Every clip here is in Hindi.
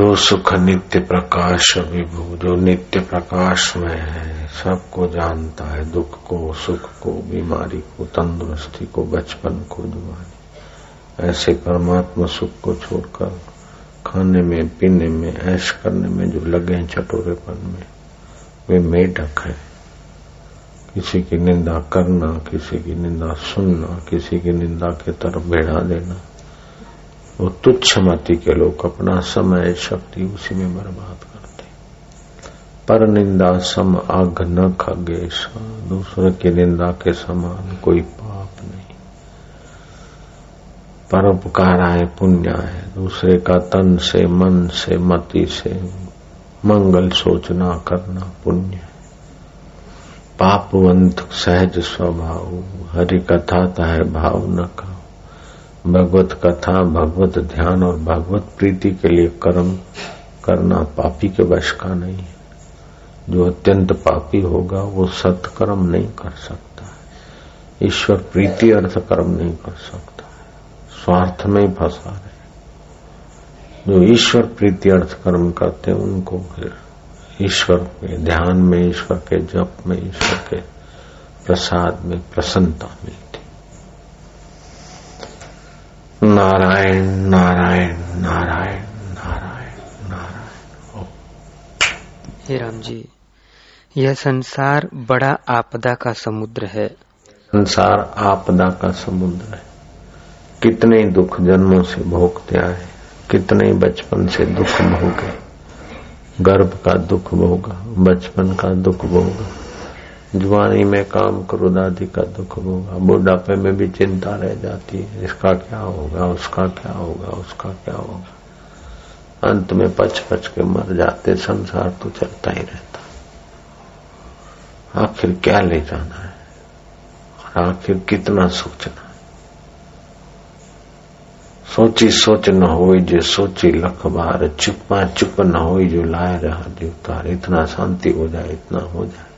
जो सुख नित्य प्रकाश विभु जो नित्य प्रकाश में है, सबको जानता है, दुख को, सुख को, बीमारी को, तंदुरुस्ती को, बचपन को जुआनी ऐसे परमात्मा सुख को छोड़कर खाने में, पीने में, ऐश करने में, जो लगे हैं चटोरेपन में, वे मेढक है। किसी की निंदा करना, किसी की निंदा सुनना, किसी की निंदा के तरफ़ भेड़ा देना। वो तुच्छ मति के लोग अपना समय, शक्ति उसी में बर्बाद करते पर निंदा सम आग न खगेश दूसरे की निंदा के समान कोई पाप नहीं। परोपकार आए पुण्य है दूसरे का तन से, मन से, मति से, मंगल सोचना करना पुण्य। है पापवंत सहज स्वभाव, हरि कथा है भाव न का। भगवत कथा, भगवत ध्यान और भगवत प्रीति के लिए कर्म करना पापी के वश का नहीं है। जो अत्यंत पापी होगा, वो सत्कर्म नहीं कर सकता ईश्वर प्रीति अर्थ कर्म नहीं कर सकता स्वार्थ में फंसा रहे। जो ईश्वर प्रीति अर्थ कर्म करते हैं, उनको फिर ईश्वर के ध्यान में, ईश्वर के जप में, ईश्वर के प्रसाद में, प्रसन्नता मिलती नारायण नारायण नारायण नारायण नारायण। हे राम जी यह संसार बड़ा आपदा का समुद्र है। संसार आपदा का समुद्र है। कितने दुख जन्मों से भोगते आए कितने बचपन से दुख भोगे। गर्भ का दुख भोगा बचपन का दुख भोगा। जुआनी में काम क्रोध आदि का दुख होगा, बुढ़ापे में भी चिंता रह जाती है। इसका क्या होगा, उसका क्या होगा, उसका क्या होगा? अंत में पच पच के मर जाते, संसार तो चलता ही रहता। आखिर क्या ले जाना है? और आखिर कितना सोचना है? सोची सोच न हो जो सोची लख बार चुपा चुप न हो जो लाए रहा जीवतार इतना शांति हो जाए, इतना हो जाए।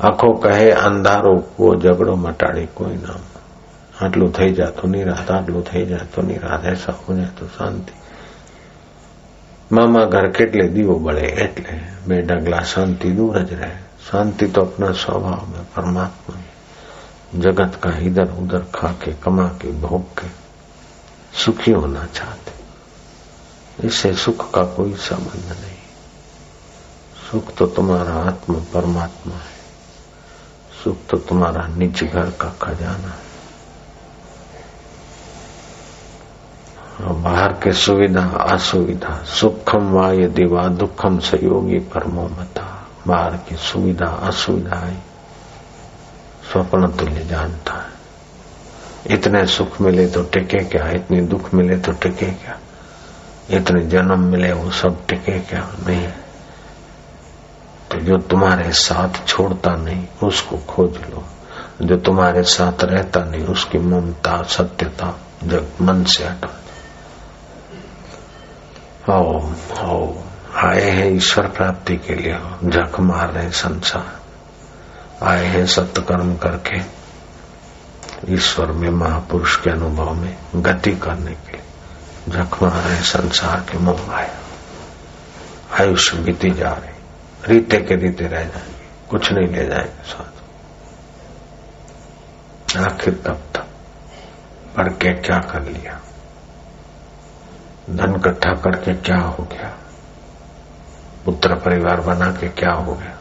આખો કહે અંધારો કુવો ઝઘડો મટાડે કોઈ નામ આટલું થઈ જતું નિરાત આટલું થઈ જતું નિરાત એસા હો જાય તો શાંતિ મામા ઘર કેટલે દીવો બળે એટલે બે ડગલા शांति दूर જ रहे शांति तो अपना स्वभाव में परमात्मा जगत का इधर उधर खा के कमा के भोग के सुखी होना चाहते इससे सुख का कोई संबंध नहीं सुख तो तुम्हारा आत्मा परमात्मा है सुख तो तुम्हारा निज घर का खजाना है। और बाहर के सुविधा, असुविधा, सुखम वा यदि वा दुखम सहयोगी परमो मता। बाहर की सुविधा, असुविधा है। स्वप्न तुल्य जानता है। इतने सुख मिले तो टिके क्या? इतने दुख मिले तो टिके क्या? इतने जन्म मिले वो सब टिके क्या? नहीं। तो जो तुम्हारे साथ छोड़ता नहीं, उसको खोज लो। जो तुम्हारे साथ रहता नहीं, उसकी ममता, सत्यता जब मन से हटा ओम ओम आए हैं ईश्वर प्राप्ति के लिए झक मार रहे संसार। आए हैं सत्कर्म करके, ईश्वर में महापुरुष के अनुभव में गति करने के लिए झक मार रहे संसार के मोह आया आयुष्य बीती जा रही। रीते के रीते रह जाएँगे। कुछ नहीं ले जाएँगे साथ। आखिर तब तक पढ़ के क्या कर लिया? धन इकट्ठा करके क्या हो गया? पुत्र परिवार बना के क्या हो गया?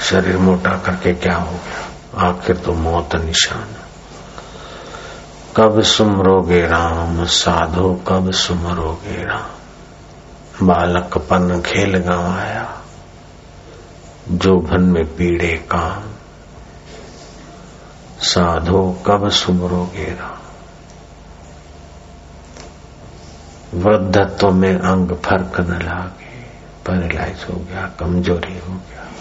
शरीर मोटा करके क्या हो गया? आखिर तो मौत निशान कब सुमरोगे राम? साधो कब सुमरोगे राम? बालकपन खेल गंवाया। जो भन में पीड़े काम। साधो कब सुमरोगे वृद्धत्व में अंग फ़र्क न लागे। पैरालाइज हो गया, कमज़ोरी हो गया,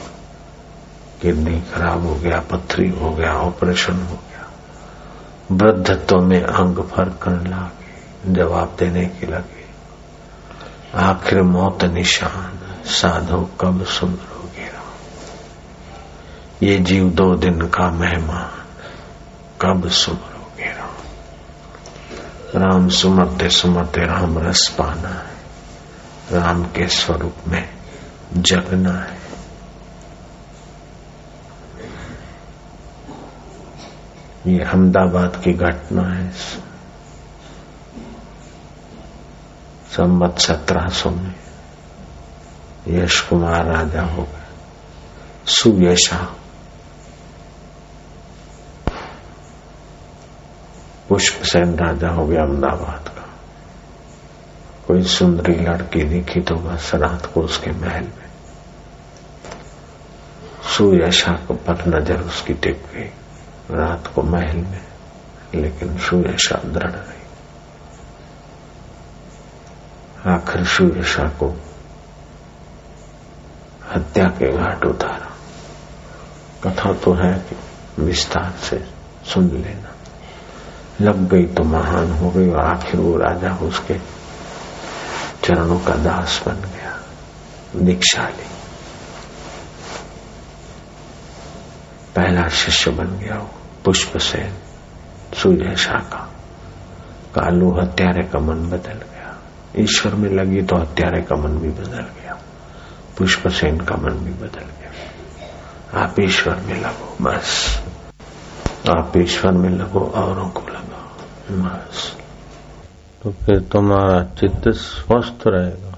किडनी खराब हो गया, पथरी हो गया, ऑपरेशन हो गया। वृद्धत्व में अंग फ़र्क न लागे, जवाब देने के लगे। आखिर मौत निशान, साधो कब सुमरो ये जीव दो दिन का मेहमान। कब सुमरोगे राम? राम सुमरते सुमरते राम रस पाना है। राम के स्वरूप में जगना है। ये अहमदाबाद की घटना है। संबत सत्रह सौ में यश कुमार राजा हो गए। सुयशा पुष्प सेन राजा हो गया अहमदाबाद का। कोई सुंदरी लड़की दिखी तो बस रात को उसके महल में। सुयशा पर नज़र उसकी टिक गई। रात को महल में, लेकिन सुयशा दृढ़ रही आखिर सुयशा को हत्या के घाट उतारा। कथा तो है कि विस्तार से सुन लेना। लग गई तो महान हो गई और आखिर वो राजा उसके चरणों का दास बन गया। दीक्षा ली। पहला शिष्य बन गया वो पुष्प सेन सूर्य शाखा कालू हत्यारे का मन बदल गया। ईश्वर में लगी तो हत्यारे का मन भी बदल गया। पुष्प सेन का मन भी बदल गया। आप ईश्वर में लगो, बस। आप ईश्वर में लगो, औरों को बस तो फिर तुम्हारा चित्त स्वस्थ रहेगा।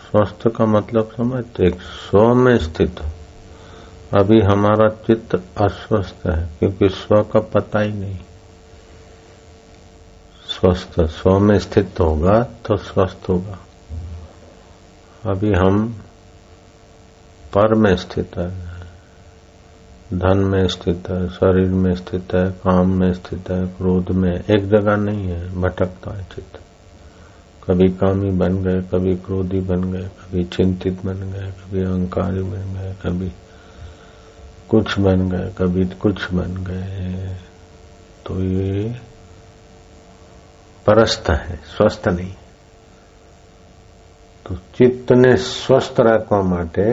स्वस्थ का मतलब समझते स्व में स्थित अभी हमारा चित्त अस्वस्थ है, क्योंकि स्व का पता ही नहीं। स्वस्थ, स्व में स्थित होगा तो स्वस्थ होगा। अभी हम पर में स्थित है। धन में स्थित है शरीर में स्थित है काम में स्थित है क्रोध में एक जगह नहीं है भटकता है चित्त कभी कामी बन गए कभी क्रोधी बन गए कभी चिंतित बन गए कभी अहंकारी बन गए कभी कुछ बन गए कभी कुछ बन गए तो ये परस्त है स्वस्थ नहीं તો ચિત્તને સ્વસ્થ રાખવા માટે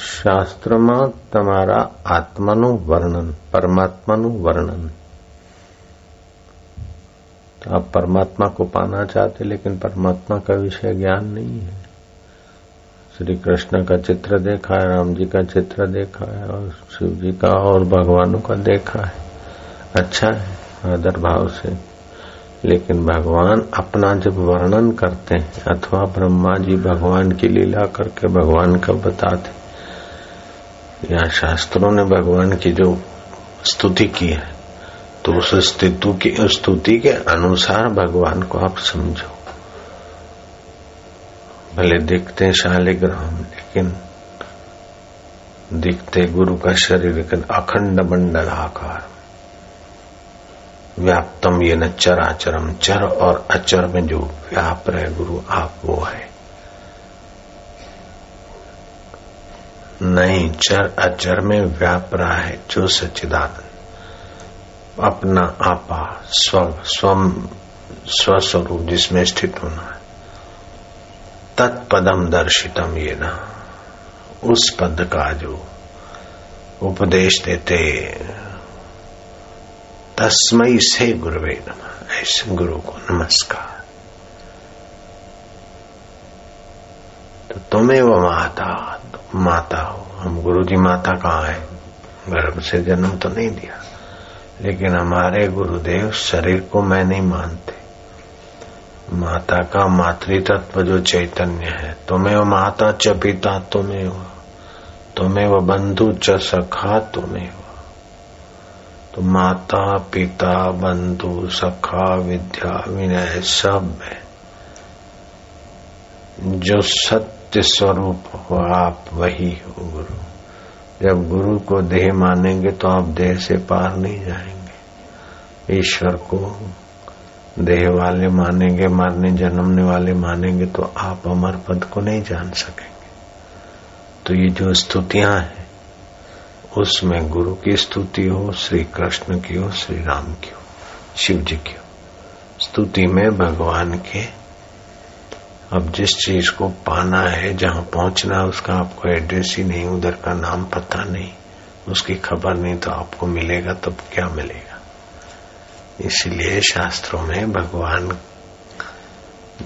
શાસ્ત્રમાં તમારા આત્માનું વર્ણન परमात्मा वर्णन। आप परमात्मा को पाना चाहते, लेकिन परमात्मा का विषय ज्ञान नहीं है। श्री कृष्ण का चित्र देखा है, राम जी का चित्र देखा है, और शिव जी का और भगवानों का देखा है। अच्छा है, आदर भाव से। लेकिन भगवान अपना जब वर्णन करते हैं, अथवा ब्रह्मा जी भगवान की लीला करके भगवान का बताते या शास्त्रों ने भगवान की जो स्तुति की है तो उस स्तुति की, स्तुति के अनुसार भगवान को आप समझो। भले दिखते शालिग्राम लेकिन दिखते गुरु का शरीर लेकिन अखंड मंडल आकार। व्याप्तम ये न चराचरम चर और अचर में जो व्याप रहे गुरु, आप वो है। नहीं चर अचर में व्याप रहा है, जो सच्चिदानंद। अपना आपा स्व स्वम, स्वस्वरूप जिसमें स्थित होना है। तत्पदम दर्शितम ये ना। उस पद का जो उपदेश देते तस्मय से गुरुवे नम। ऐसे गुरु को नमस्कार। तो तुम्हें वो माता माता हो। हम गुरु जी माता कहाँ है? गर्भ से जन्म तो नहीं दिया लेकिन हमारे गुरुदेव शरीर को मैं नहीं मानते। माता का मातृतत्व जो चैतन्य है, तुम्हें वो माता च पिता तुम्हें तुम्हें वो बंधु च सखा तुम्हें तो माता, पिता, बंधु, सखा, विद्या, विनय सब में जो सत्य स्वरूप हो, आप वही हो, गुरु। जब गुरु को देह मानेंगे तो आप देह से पार नहीं जाएँगे। ईश्वर को देह वाले मानेंगे, मारने, जन्मने वाले मानेंगे तो आप अमर पद को नहीं जान सकेंगे। तो ये जो स्तुतियाँ हैं, उसमें गुरु की स्तुति हो, श्री कृष्ण की हो, श्री राम की हो, शिव जी की हो। स्तुति में भगवान के अब जिस चीज़ को पाना है, जहाँ पहुँचना उसका आपको एड्रेस ही नहीं, उधर का नाम पता नहीं, उसकी खबर नहीं तो आपको मिलेगा, तब क्या मिलेगा? इसलिए शास्त्रों में भगवान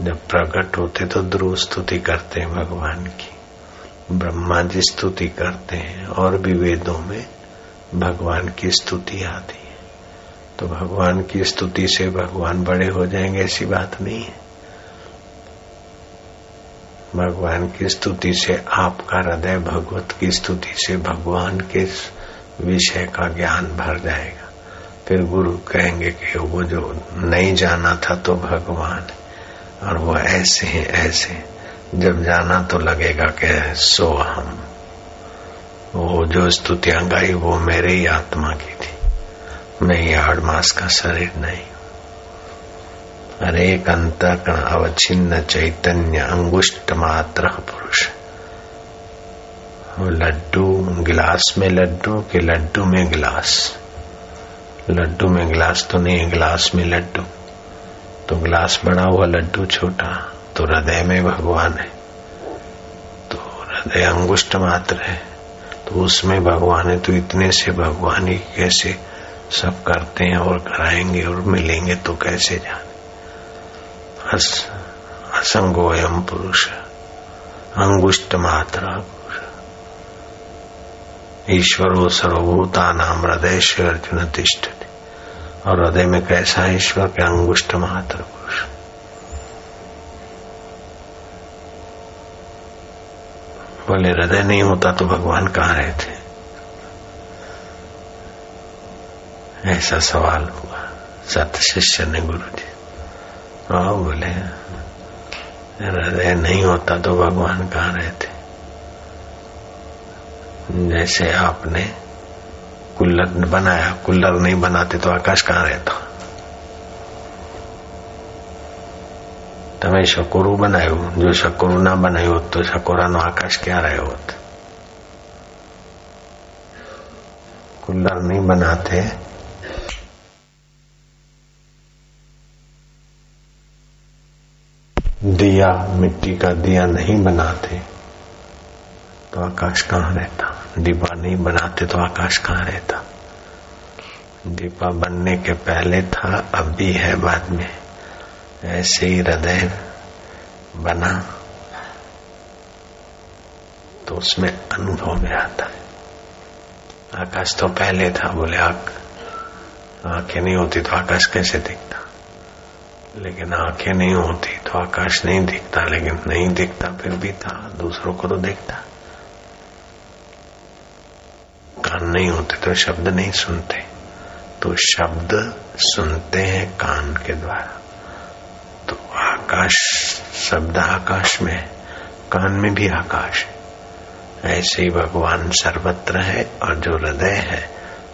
जब प्रकट होते तो ध्रुव स्तुति करते हैं भगवान की। ब्रह्मा जी स्तुति करते हैं, और भी वेदों में भगवान की स्तुति आती है। तो भगवान की स्तुति से भगवान बड़े हो जाएँगे, ऐसी बात नहीं है। भगवान की स्तुति से, आपका हृदय भगवत की स्तुति से भगवान के विषय का ज्ञान भर जाएगा। फिर गुरु कहेंगे कि वो जो नहीं जाना था तो भगवान, और वो ऐसे हैं, ऐसे जब जाना तो लगेगा कि सो हम। वो जो स्तुतियाँ गाई, वो मेरे ही आत्मा की थी। मैं ये आठ मास का शरीर नहीं। अरे एक अंतकण अवच्छिन्न चैतन्य अंगुष्ट मात्र पुरुष। लड्डू गिलास में लड्डू के लड्डू में गिलास? लड्डू में गिलास तो नहीं, गिलास में लड्डू। तो गिलास बड़ा हुआ लड्डू छोटा तो हृदय में भगवान है। तो हृदय अंगुष्ट मात्र है तो उसमें भगवान है तो इतने से भगवान ही कैसे सब करते हैं और कराएँगे और मिलेंगे तो कैसे जाने? असंगो एम पुरुष। अंगुष्ट मात्र ईश्वरो सर्वभूता नाम हृदय से अर्जुन तिष्ठ और हृदय में कैसा ईश्वर? के अंगुष्ट मात्र पुरुष। बोले, हृदय नहीं होता तो भगवान कहाँ रहते? ऐसा सवाल हुआ। सत शिष्य ने गुरु जी और बोले हृदय नहीं होता तो भगवान कहाँ रहते जैसे आपने कुल्लर बनाया कुल्लर नहीं बनाते तो आकाश कहाँ रहता તમે શકુરુ બનાવ્યું જો શકુરુ ના બનાવ્યું હોત તો શકુરાનો આકાશ ક્યાં રહ્યો હોત कुल्लर नहीं बनाते दिया, मिट्टी का दिया नहीं बनाते तो आकाश कहाँ रहता? दीपा नहीं बनाते तो आकाश कहाँ रहता? दीपा बनने के पहले था, अब भी है बाद में। ऐसे ही हृदय बना तो उसमें अनुभव में आता है। आकाश तो पहले था, बोले आँखें नहीं होती तो आकाश कैसे दिखता? लेकिन आँखें नहीं होती तो आकाश नहीं दिखता, लेकिन नहीं दिखता, फिर भी था, दूसरों को तो दिखता। कान नहीं होते तो शब्द नहीं सुनते। तो शब्द सुनते हैं कान के द्वारा। तो आकाश, शब्द आकाश में कान में भी आकाश है। ऐसे ही भगवान सर्वत्र है और जो हृदय है,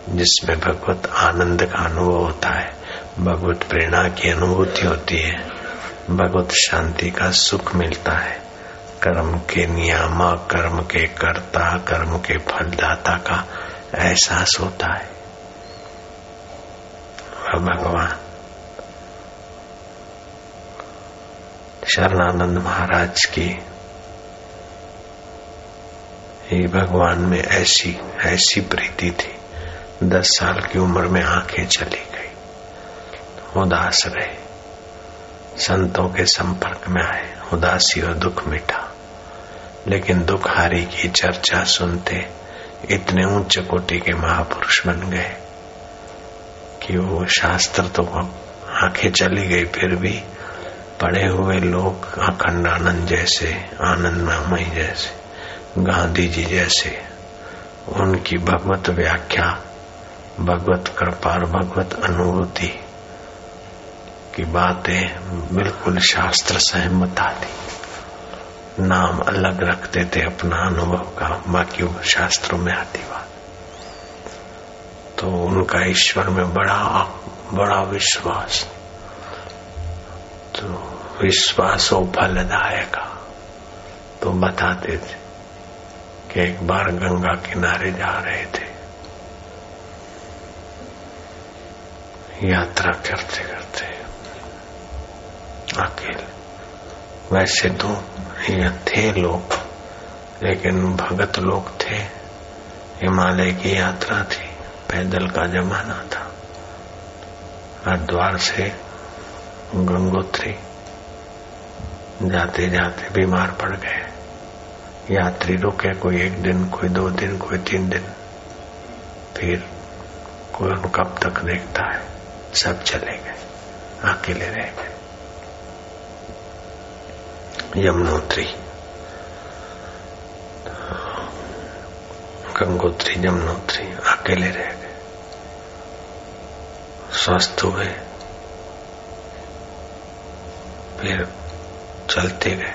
जिसमें भगवत आनंद का अनुभव होता है भगवत प्रेरणा की अनुभूति होती है। भगवत शांति का सुख मिलता है। कर्म के नियामक कर्म के कर्ता, कर्म के फलदाता का एहसास होता है। भगवान, शरणानंद महाराज की ही भगवान में ऐसी ऐसी प्रीति थी। दस साल की उम्र में आँखें चली। उदास रहे। संतों के संपर्क में आए, उदासी और दुख मिटा। लेकिन दुखारी की चर्चा सुनते इतने उच्च कोटि के महापुरुष बन गए कि वो शास्त्र तो आँखें चली गई, फिर भी पढ़े हुए लोग अखंड आनंद जैसे आनंद मई जैसे गांधी जी जैसे, उनकी भगवत व्याख्या, भगवत कृपा और भगवत अनुभूति की बातें बिल्कुल शास्त्र सहमत आती नाम अलग रखते थे अपना अनुभव का, बाकी वो शास्त्रों में आती बात। तो उनका ईश्वर में बड़ा बड़ा विश्वास। तो विश्वास हो फलदायक। तो बताते थे कि एक बार गंगा किनारे जा रहे थे। यात्रा करते करते अकेले वैसे तो थे लोग, लेकिन भगत लोग थे। हिमालय की यात्रा थी, पैदल का जमाना था। हरिद्वार से गंगोत्री जाते जाते बीमार पड़ गए। यात्री रुके कोई एक दिन, कोई दो दिन, कोई तीन दिन। फिर कोई कब तक देखता है, सब चले गए, अकेले रह गए। यमुनोत्री। गंगोत्री, यमुनोत्री, अकेले रह गए। स्वस्थ हुए। फिर चलते गए।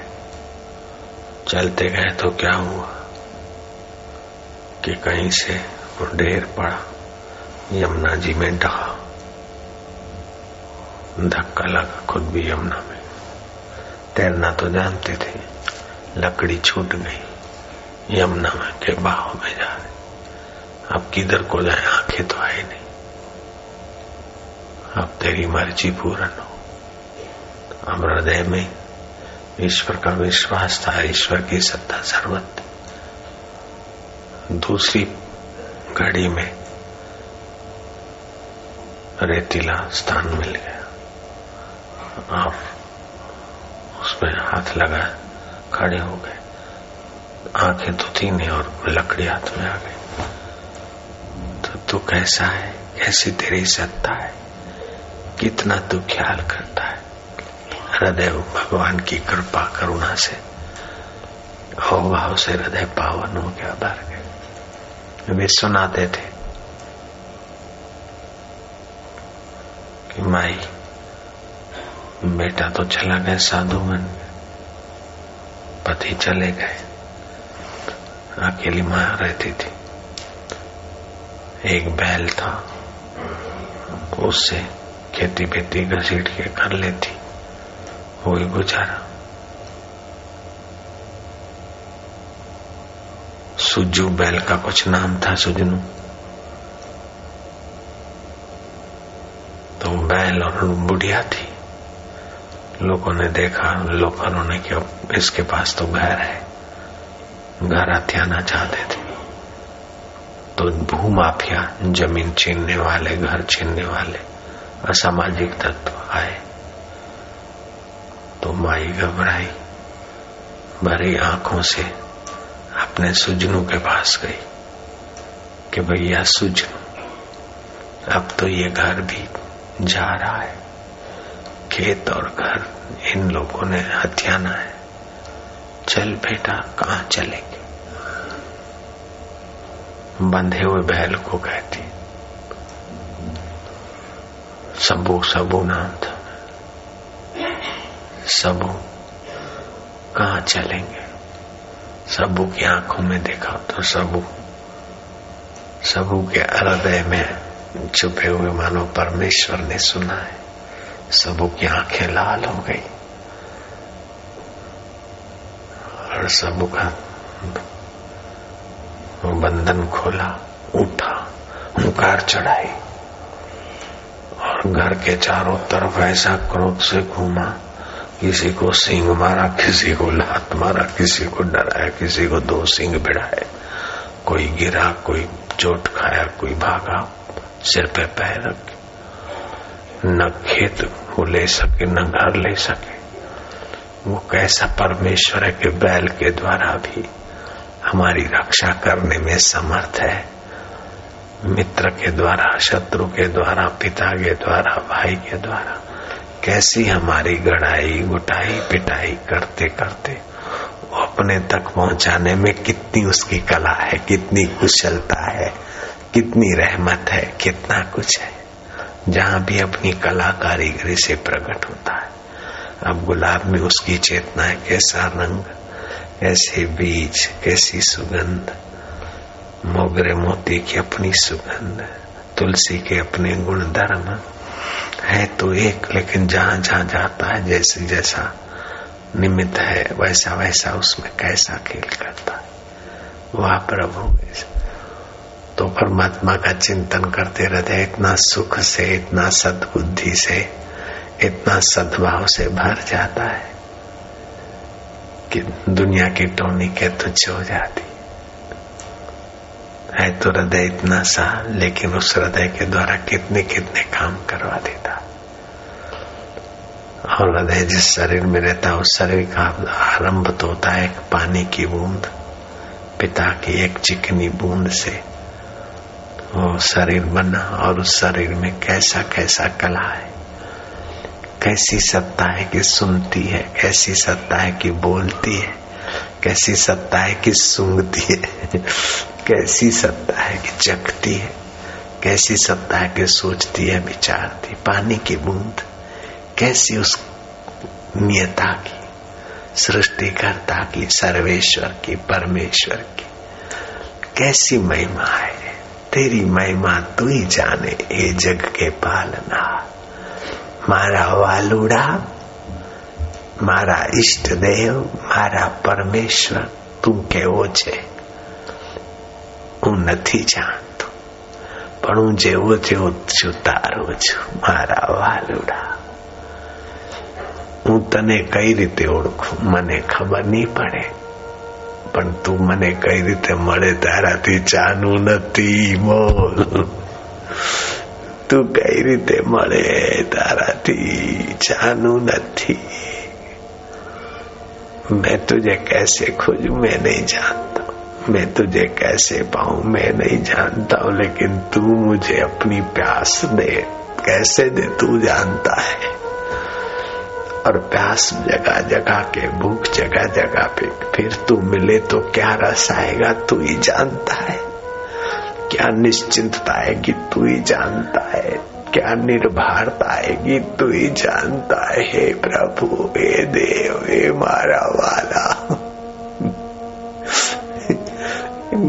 चलते गए तो क्या हुआ? कि कहीं से ढेर पड़ा। यमुना जी में डहा धक्का लगा, खुद भी यमुना में। तैरना तो जानते थे। लकड़ी छूट गई, यमुना में के बाह में जा रहे। अब किधर को जाए, आँखें तो आए नहीं। अब तेरी मर्ज़ी पूर्ण हो। अब हृदय में ईश्वर का विश्वास था, ईश्वर की सत्ता सर्वत्र दूसरी घड़ी में रेतीला स्थान मिल गया। आप उसमें हाथ लगा, खड़े हो गए। आँखें तो थी नहीं और लकड़ी हाथ में आ गई। तो तू कैसा है? कैसी तेरी सत्ता है? कितना तू ख्याल करता है? हृदय भगवान की कृपा, करुणा से। भाव से हृदय पावन हो गया, भर गए वे सुनाते थे कि माई बेटा तो चला गया साधु बन पति चले गए। अकेली माँ रहती थी। एक बैल था। उससे खेती बेती घसीट के कर लेती। वही गुजारा। सुजू बैल का कुछ नाम था सुजनू। तो बैल और बुढ़िया थी। लोगों ने देखा लोगों ने कि इसके पास तो घर है। घर हथियाना चाहते थे। तो भूमाफिया, ज़मीन छीनने वाले, घर छीनने वाले, असामाजिक तत्व आए। तो माई घबराई, भरी आँखों से अपने सुजनू के पास गई कि भैया सुजनू, अब तो ये घर भी जा रहा है। खेत और घर, इन लोगों ने हथियाना है। चल बेटा, कहा चलेंगे? बंधे हुए बैल को कहती, सबू सबू नाम था। सबू, कहा चलेंगे? सबू की आँखों में देखा तो सबू सबू के हृदय में छुपे हुए मानो परमेश्वर ने सुना है। सबू की आँखें लाल हो गई। और सबू का बंधन खोला, उठा हुकार चढ़ाई। और घर के चारों तरफ़ ऐसा क्रोध से घूमा, किसी को सिंह मारा, किसी को लात मारा, किसी को डराया, किसी को दो सिंह भिड़ाए। कोई गिरा, कोई चोट खाया, कोई भागा, सिर पे पैर रखे न खेत को ले सके, न घर ले सके। वो कैसा परमेश्वर है कि बैल के द्वारा भी हमारी रक्षा करने में समर्थ है। मित्र के द्वारा, शत्रु के द्वारा, पिता के द्वारा, भाई के द्वारा कैसी हमारी गढ़ाई गुटाई, पिटाई करते करते वो अपने तक पहुँचाने में कितनी उसकी कला है, कितनी कुशलता है, कितनी रहमत है, कितना कुछ है। जहाँ भी अपनी कला कारीगरी से प्रकट होता है। अब गुलाब में उसकी चेतना है, कैसा रंग, कैसे बीज, कैसी सुगंध। मोगरे मोती की अपनी सुगंध तुलसी के अपने गुण धर्म है तो एक, लेकिन जहाँ जहाँ जाता है, जैसे जैसा निमित्त है, वैसा वैसा उसमें कैसा खेल करता है। वह प्रभु तो परमात्मा का चिंतन करते रहते इतना सुख से, इतना सदबुद्धि से, इतना सद्भाव से भर जाता है कि दुनिया की टोनी के तुच्छ हो जाती। है तो हृदय इतना सा, लेकिन उस हृदय के द्वारा कितने कितने काम करवा देता। और हृदय जिस शरीर में रहता है उस शरीर का आरंभ तो होता है एक पानी की बूंद, पिता की एक चिकनी बूंद से। वो शरीर बना और उस शरीर में कैसा कैसा कला है। कैसी सत्ता है कि सुनती है, कैसी सत्ता है कि बोलती है, कैसी सत्ता है कि सूंघती है, कैसी सत्ता है कि चखती है, कैसी सत्ता है कि सोचती है, विचारती पानी की बूंद, कैसी उस नियता की, सृष्टिकर्ता की, सर्वेश्वर की, परमेश्वर की, कैसी महिमा है। तेरी महिमा तू ही जाने ए जग के पालना मारा वालुड़ा मारा ઈષ્ટ દેવ મારા પરમેશ્વર તું કેવો છે હું નથી જાણતો પણ હું જેવો જેવો છું તારો છું મારા વાલુડા હું તને કઈ રીતે ઓળખું મને ખબર નહીં પડે પણ તું મને કઈ રીતે મળે તારાથી ચાનું નથી બોલ તું કઈ રીતે મળે તારાથી ચાનું નથી मैं तुझे कैसे खोजू मैं नहीं जानता मैं तुझे कैसे पाऊं मैं नहीं जानता हूं लेकिन तू मुझे अपनी प्यास दे कैसे दे तू जानता है और प्यास जगह जगह के, भूख जगह जगह पे, फिर तू मिले तो क्या रस आएगा, तू ही जानता है। क्या निश्चिंतता आएगी, तू ही जानता है। क्या निर्भरता आएगी, तू ही जानता है प्रभु, हे देव, हे मारा वाला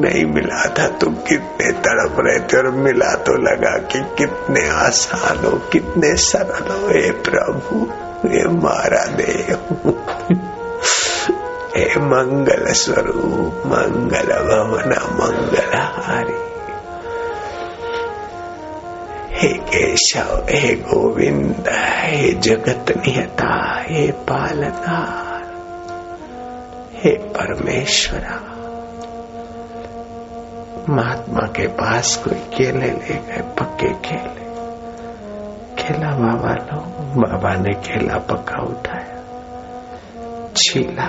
नहीं मिला था तो कितने तड़प रहे थे और मिला तो लगा कि कितने आसान हो, कितने सरल हो, हे प्रभु, हे मारा देव हे मंगल स्वरूप, मंगल भवना, मंगल हारी। हे केशव, हे गोविंद, हे जगत निहता हे पालनहार हे परमेश्वरा। महात्मा के पास कोई केले ले गए, पक्के केले। केला बाबा लो, बाबा ने केला पक्का उठाया। छीला।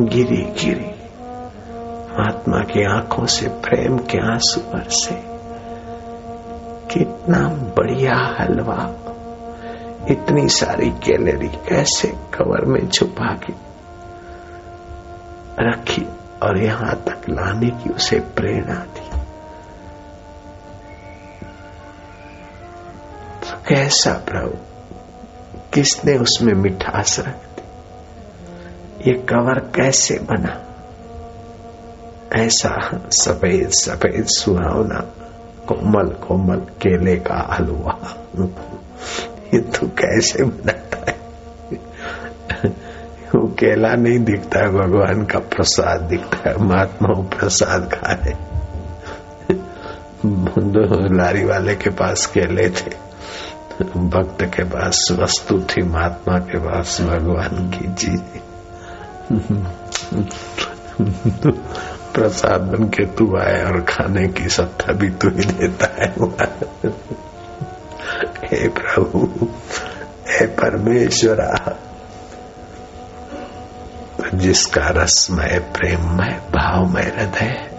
गिरी गिरी। महात्मा की आँखों से, प्रेम के आँसू पर से कितना बढ़िया हलवा। इतनी सारी कैलोरी कैसे कवर में छुपा के रखी। और यहाँ तक लाने की उसे प्रेरणा दी तो कैसा प्रभु? किसने उसमें मिठास रख दी? ये कवर कैसे बना? ऐसा सफ़ेद सफ़ेद सुहावना, कोमल कोमल केले का हलवा। ये तू कैसे बनाता है? केला नहीं दिखता है, भगवान का प्रसाद दिखता है महात्मा प्रसाद खाए। लारी वाले के पास केले थे, भक्त के पास वस्तु थी, महात्मा के पास भगवान की चीज़। प्रसाद बन के तू आए और खाने की सत्ता भी तू ही देता है हे प्रभु, हे परमेश्वरा। जिसका रसमय प्रेममय भावमय हृदय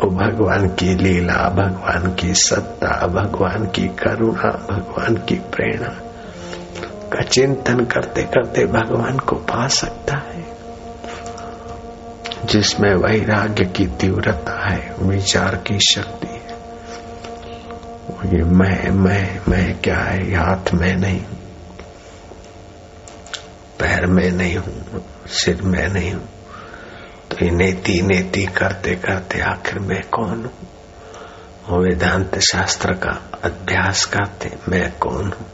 वो भगवान की लीला, भगवान की सत्ता, भगवान की करुणा, भगवान की प्रेरणा का चिंतन करते करते भगवान को पा सकता है। जिसमें वैराग्य की तीव्रता है, विचार की शक्ति है ये मैं मैं मैं क्या है? हाथ में नहीं, पैर में नहीं हूँ सिर मैं नहीं हूँ। तो ये नेति नेति करते करते आखिर मैं कौन हूँ? वो वेदांत शास्त्र का अभ्यास करते, मैं कौन हूँ?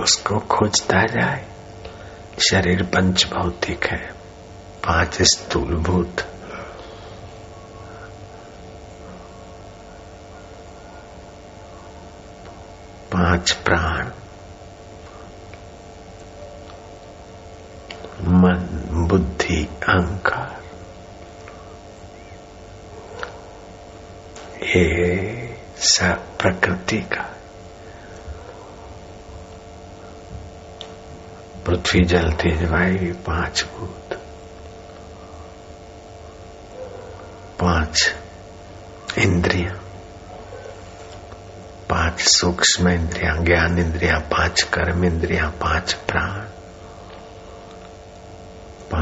उसको खोजता जाए। शरीर पंच भौतिक है, पाँच स्थूल भूत पाँच प्राण। मन, बुद्धि, अहंकार। ये सब प्रकृति का। पृथ्वी जल तेज वायु पाँच भूत। पाँच इंद्रिया। पाँच सूक्ष्म इंद्रिया, ज्ञान इंद्रिया, पाँच कर्म इंद्रिया, पाँच प्राण।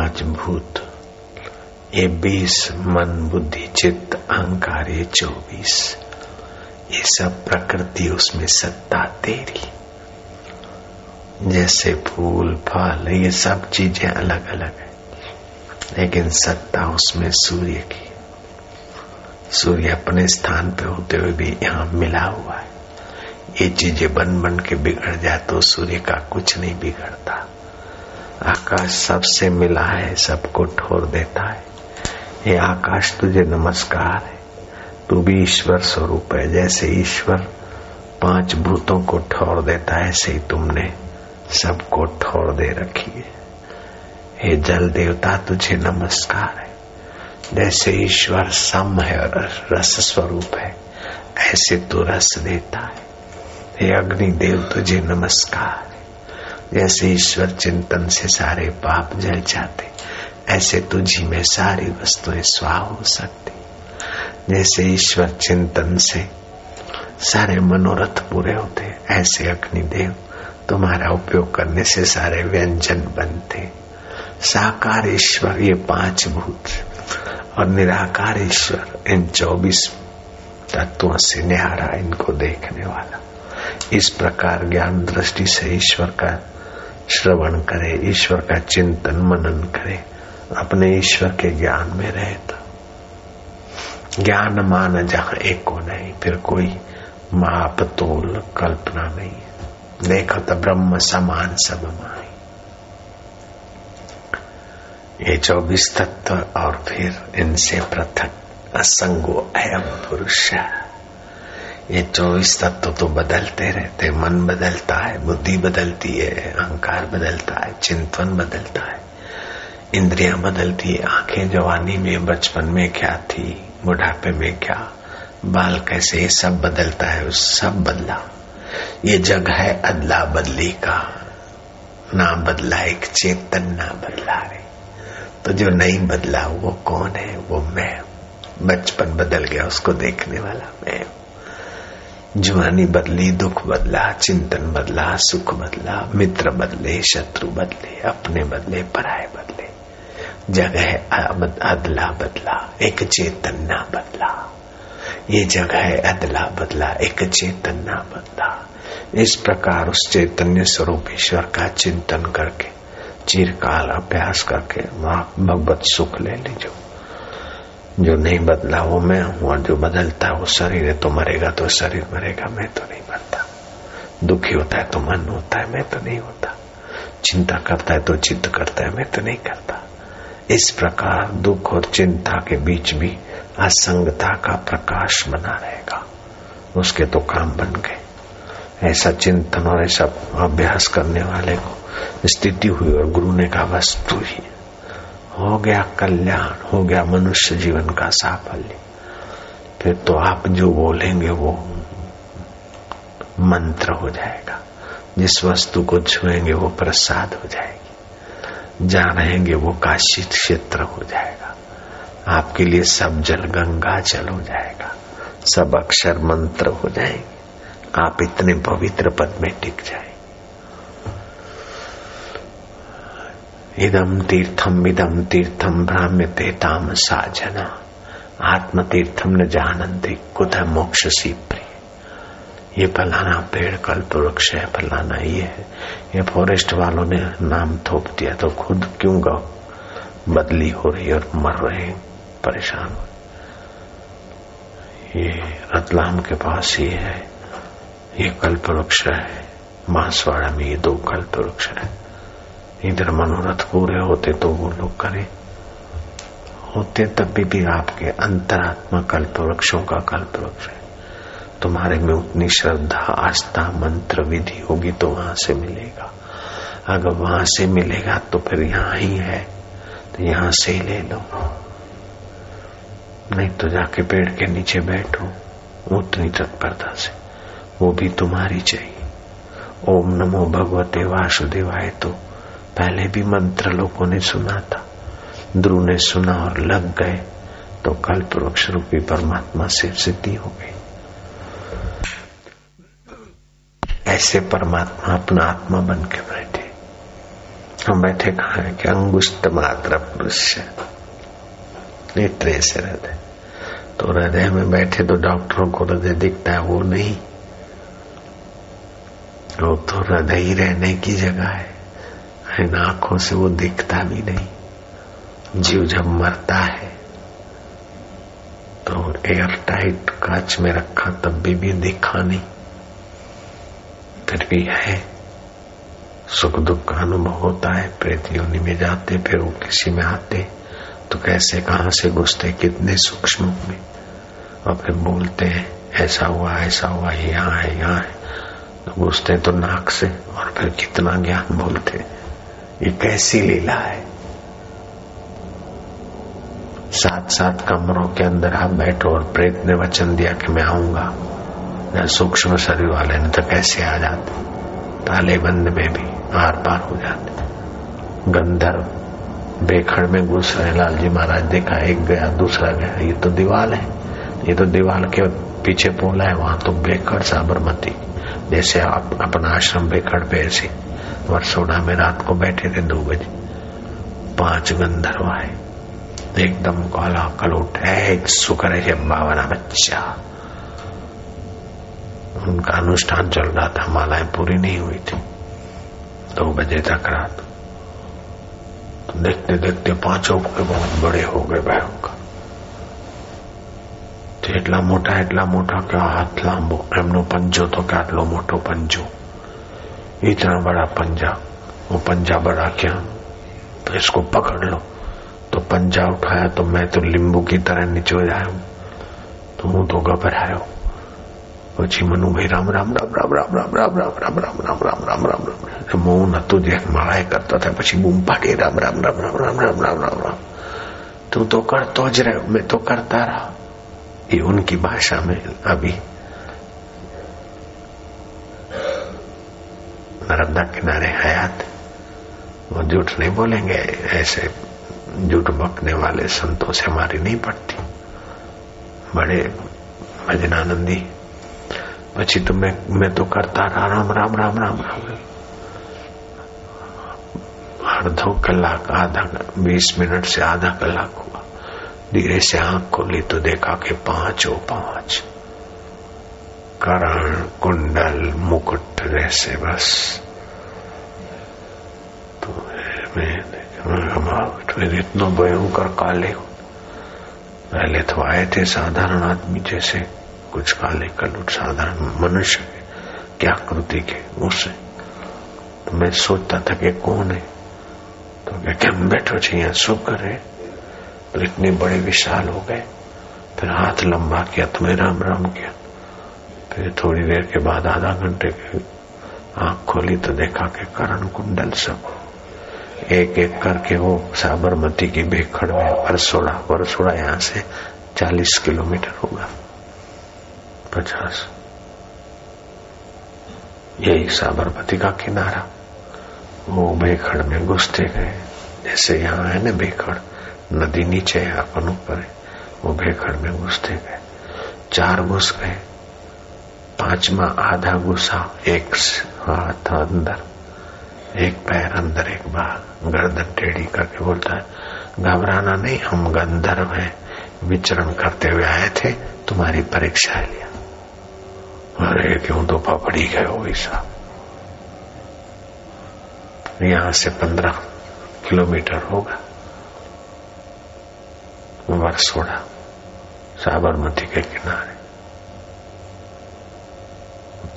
पाँच भूत ये बीस मन बुद्धि चित्त अहंकार, ये चौबीस। ये सब प्रकृति, उसमें सत्ता तेरी। जैसे फूल, फल, ये सब चीज़ें अलग अलग है। लेकिन सत्ता उसमें सूर्य की। सूर्य अपने स्थान पे होते हुए भी यहाँ मिला हुआ है। ये चीज़ें बन बन के बिगड़ जाए तो सूर्य का कुछ नहीं बिगड़ता। आकाश सबसे मिला है, सबको ठोर देता है। ये आकाश, तुझे नमस्कार है। तू भी ईश्वर स्वरूप है। जैसे ईश्वर पाँच भूतों को ठोर देता है, ऐसे ही तुमने सबको ठोर दे रखी है। हे जल देवता, तुझे नमस्कार है। जैसे ईश्वर सम है और रस स्वरूप है, ऐसे तू रस देता है। हे अग्निदेव, तुझे नमस्कार जैसे ईश्वर चिंतन से सारे पाप जल जाते। ऐसे तुझी में सारी वस्तुएँ स्वा हो सकती। जैसे ईश्वर चिंतन से सारे मनोरथ पूरे होते, ऐसे अग्निदेव तुम्हारा उपयोग करने से सारे व्यंजन बनते। साकार ईश्वर ये पाँच भूत और निराकार ईश्वर इन चौबीस तत्वों से निहारा इनको देखने वाला। इस प्रकार ज्ञान दृष्टि से ईश्वर का श्रवण करे, ईश्वर का चिंतन मनन करे। अपने ईश्वर के ज्ञान में रहे तो। ज्ञान मान जहाँ एक नहीं, फिर कोई माप तोल कल्पना नहीं है। देखो तो ब्रह्म समान सब माई ये चौबीस तत्व और फिर इनसे पृथक असंगो अयम पुरुष है। ये चौबीस तत्व तो बदलते रहते मन बदलता है, बुद्धि बदलती है, अहंकार बदलता है, चिंतन बदलता है। इंद्रियाँ बदलती है, आँखें जवानी में, बचपन में क्या थी, बुढ़ापे में क्या, बाल कैसे, ये सब बदलता है, उस सब बदला। ये जग है अदला बदली का, ना बदला, एक चेतन ना बदला रे। तो जो नहीं बदला, वो कौन है? वो मैं। बचपन बदल गया, उसको देखने वाला मैं। जवानी बदली, दुख बदला, चिंतन बदला, सुख बदला, मित्र बदले, शत्रु बदले, अपने बदले पराये बदले। जगह अदला बदला, एक चेतना बदला। ये जगह अदला बदला, एक चेतना बदला। इस प्रकार उस चैतन्य स्वरूप ईश्वर का चिंतन करके, चिरकाल अभ्यास करके, वहाँ भगवत सुख ले लीजो जो नहीं बदला वो मैं हूँ, और जो बदलता वो शरीर है तो मरेगा तो शरीर मरेगा, मैं तो नहीं मरता। दुखी होता है तो मन होता है, मैं तो नहीं होता। चिंता करता है तो चित्त करता है, मैं तो नहीं करता। इस प्रकार दुख और चिंता के बीच भी असंगता का प्रकाश बना रहेगा। उसके तो काम बन गए। ऐसा चिंतन और ऐसा अभ्यास करने वाले को स्थिति हुई और गुरु ने कहा वस्तु ही। हो गया कल्याण, हो गया मनुष्य जीवन का साफल्य। फिर तो आप जो बोलेंगे वो मंत्र हो जाएगा। जिस वस्तु को छुएँगे वो प्रसाद हो जाएगी। जहाँ रहेंगे वो काशी क्षेत्र हो जाएगा। आपके लिए सब जल गंगा जल हो जाएगा। सब अक्षर मंत्र हो जाएँगे। आप इतने पवित्र पद में टिक जाए इदम तीर्थम इदम तीर्थम भ्राम्यते ताम साजना आत्म तीर्थम न जानते कुत मोक्ष सी ये फलाना पेड़ कल्प वृक्ष है, फलाना ये है। ये फॉरेस्ट वालों ने नाम थोप दिया तो खुद क्यों गौ? बदली हो रही और मर रहे परेशान। हो ये रतलाम के पास ही है, ये कल्प वृक्ष है। मांसवाड़ा में ये दो कल्प वृक्ष है। इधर मनोरथ पूरे होते तो वो लोग करें। होते तब भी, भी आपके अंतरात्मा कल्प वृक्षों का कल्प वृक्ष है। तुम्हारे में उतनी श्रद्धा आस्था मंत्र विधि होगी तो वहाँ से मिलेगा। अगर वहाँ से मिलेगा तो फिर यहाँ ही है। तो यहाँ से ही ले लो। नहीं तो जाके पेड़ के नीचे बैठो उतनी तत्परता से। वो भी तुम्हारी चाहिए। ओम नमो भगवते वासुदेवाय तो। पहले भी मंत्र लोगों ने सुना था। ध्रुव ने सुना और लग गए तो कल्प वृक्ष रूपी परमात्मा से सिद्धि हो गई। ऐसे परमात्मा अपना आत्मा बन के बैठे। हम बैठे कहा है कि अंगुष्ट मात्र पुरुष नेत्र से हृदय। तो हृदय में बैठे तो डॉक्टरों को हृदय दिखता है, वो नहीं। वो तो हृदय ही रहने की जगह है। इन आँखों से वो दिखता भी नहीं। जीव जब मरता है तो एयर टाइट कांच में रखा तब भी, भी दिखा नहीं। फिर भी है। सुख दुख का अनुभव होता है प्रेत योनि में जाते फिर वो किसी में आते। तो कैसे कहाँ से घुसते कितने सूक्ष्म में। और फिर बोलते हैं ऐसा हुआ ऐसा हुआ यहाँ है यहाँ है। तो घुसते तो नाक से और फिर कितना ज्ञान बोलते ये कैसी लीला है? सात सात कमरों के अंदर आप बैठो और प्रेत ने वचन दिया कि मैं आऊँगा। सूक्ष्म शरीर वाले ने तो कैसे आ जाते? ताले बंद में भी आर पार हो जाते। गंधर्व बेखड़ में घुस रहे लाल जी महाराज, देखा, एक गया, दूसरा गया। ये तो दीवाल है। ये तो दीवाल के पीछे पोला है। वहाँ तो बेखड़ साबरमती। जैसे आप अपना आश्रम बेखड़ पे ऐसे वर्षोड़ा में रात को बैठे थे दो बजे पांच गंधर्व आए एकदम काला कलोट है एक सुकर है बावना बच्चा उनका अनुष्ठान चल रहा था मालाएं पूरी नहीं हुई थी दो बजे तक रात तो देखते देखते पांचों के बहुत बड़े हो गए भयंकर એટલા મોટા એટલા મોટા કે હાથ લાંબો એમનો પંજો તો કે આટલો મોટો પંજો इतना बड़ा पंजा वो पंजा बड़ा क्या तो इसको पकड़ लो तो पंजा उठाया तो मैं तो लींबू की तरह नीचे हो जाया तो हूं तो घबरायो પછી મનુભાઈ રામ રામ રામ રામ રામ રામ રામ રામ રામ રામ રામ રામ રામ રામ રામ મૌન હતું જે માળાએ કરતા था પછી બૂમ પાડી રામ રામ રામ રામ રામ રામ राम राम राम तू तो करतो ज रहे मैं तो करता रहा ये उनकी भाषा में अभी नर्मदा किनारे हयात वो झूठ नहीं बोलेंगे ऐसे झूठ बकने वाले संतों से हमारी नहीं पड़ती बड़े भजनानंदी પછી તો મેં મેં તો કરતા રામ રામ રામ રામ રામ अर्धो कलाक आधा बीस मिनट से आधा कलाक हुआ धीरे से आंख खोली तो देखा कि पांच ओ पांच करण कुंडल मुकुट जैसे बस। तो मैं इतना भयंकर काले पहले तो आए थे साधारण आदमी जैसे, कुछ काले कलुट, साधारण मनुष्य क्या कृति के उसे तो मैं सोचता था कि कौन है? तो क्या हम बैठो जी सुख करे तो इतने बड़े विशाल हो गए। फिर हाथ लंबा किया तो तुम्हें राम राम किया। फिर थोड़ी देर के बाद आधा घंटे के आँख खोली तो देखा कि करण कुंडल सब एक एक करके वो साबरमती की भेखड़ में परसोड़ा परसोड़ा यहाँ से चालीस किलोमीटर होगा। पचास। यही साबरमती का किनारा। वो भेखड़ में घुसते गए। जैसे यहाँ है ना भेखड़, नदी नीचे है, अपन ऊपर है। वो भेखड़ में घुसते गए। चार घुस गए। पांचवा आधा गुस्सा, एक हाथ अंदर, एक पैर अंदर, एक बाहर गर्दन टेढ़ी करके बोलता है, घबराना नहीं, हम गंधर्व हैं। विचरण करते हुए आए थे, तुम्हारी परीक्षा लिया। अरे, क्यों तो पपड़ी गए हो ऐसा यहाँ से पंद्रह किलोमीटर होगा। वर्सोड़ा साबरमती के किनारे।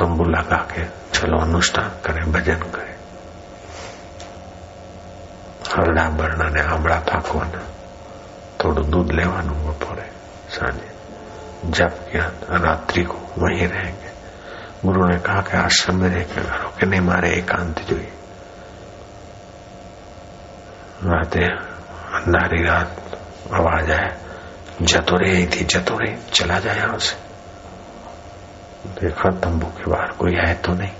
तंबू लगा के चलो अनुष्ठान करें भजन करें હરડા બરણા ને આંબળા પાકવાના થોડું दूध લેવાનું બપોરે સાંજે जब किया रात्रि को वहीं रहेंगे गुरु ने कहा कि आश्रम में रह के करो कि नहीं मारे एकांत जो रातें अंधारी रात आवाज आए जतो रे थी जतो रे चला जाए यहां से देखा तंबू के बाहर कोई है तो नहीं।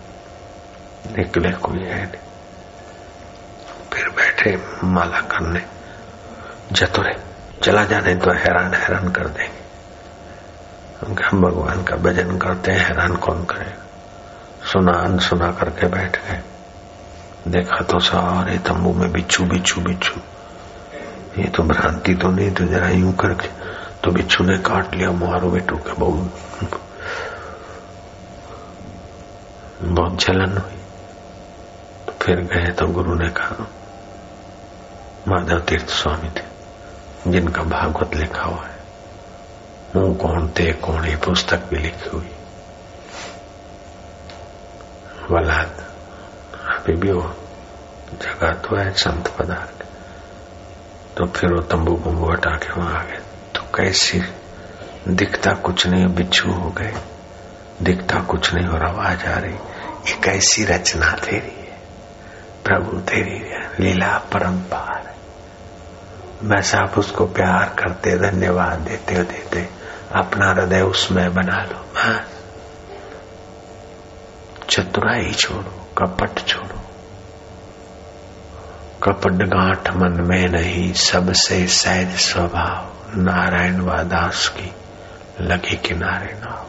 निकले कोई है नहीं। फिर बैठे माला करने। जतुरे, चला जाने तो हैरान हैरान कर देंगे। हम भगवान का भजन करते हैं, हैरान कौन करेगा सुना अनसुना करके बैठ गए। देखा तो सारे तंबू में बिच्छू बिच्छू बिच्छू। ये तो भ्रांति तो नहीं तो जरा यूँ करके तो बिच्छू ने काट लिया, मारो बेटू के बहुत बहुत जलन हुई। तो फिर गए तो गुरु ने कहा, माधव तीर्थ स्वामी थे, जिनका भागवत लिखा हुआ है मुँह कौन ते कौन ये पुस्तक भी लिखी हुई? वलाद, अभी भी वो जगह तो है संत पदार्थ। तो फिर वो तंबू बम्बू हटा के वहाँ आ गए। तो कैसी दिखता कुछ नहीं, बिच्छू हो गए। दिखता कुछ नहीं और आवाज़ आ रही। ये कैसी रचना तेरी है। प्रभु तेरी लीला परंपार बस आप उसको प्यार करते, धन्यवाद देते हो देते, अपना हृदय उसमें बना लो। बस। चतुराई छोड़ो, कपट छोड़ो। कपट गांठ मन में नहीं, सबसे सहज स्वभाव, नारायण व दास की लगी किनारे ना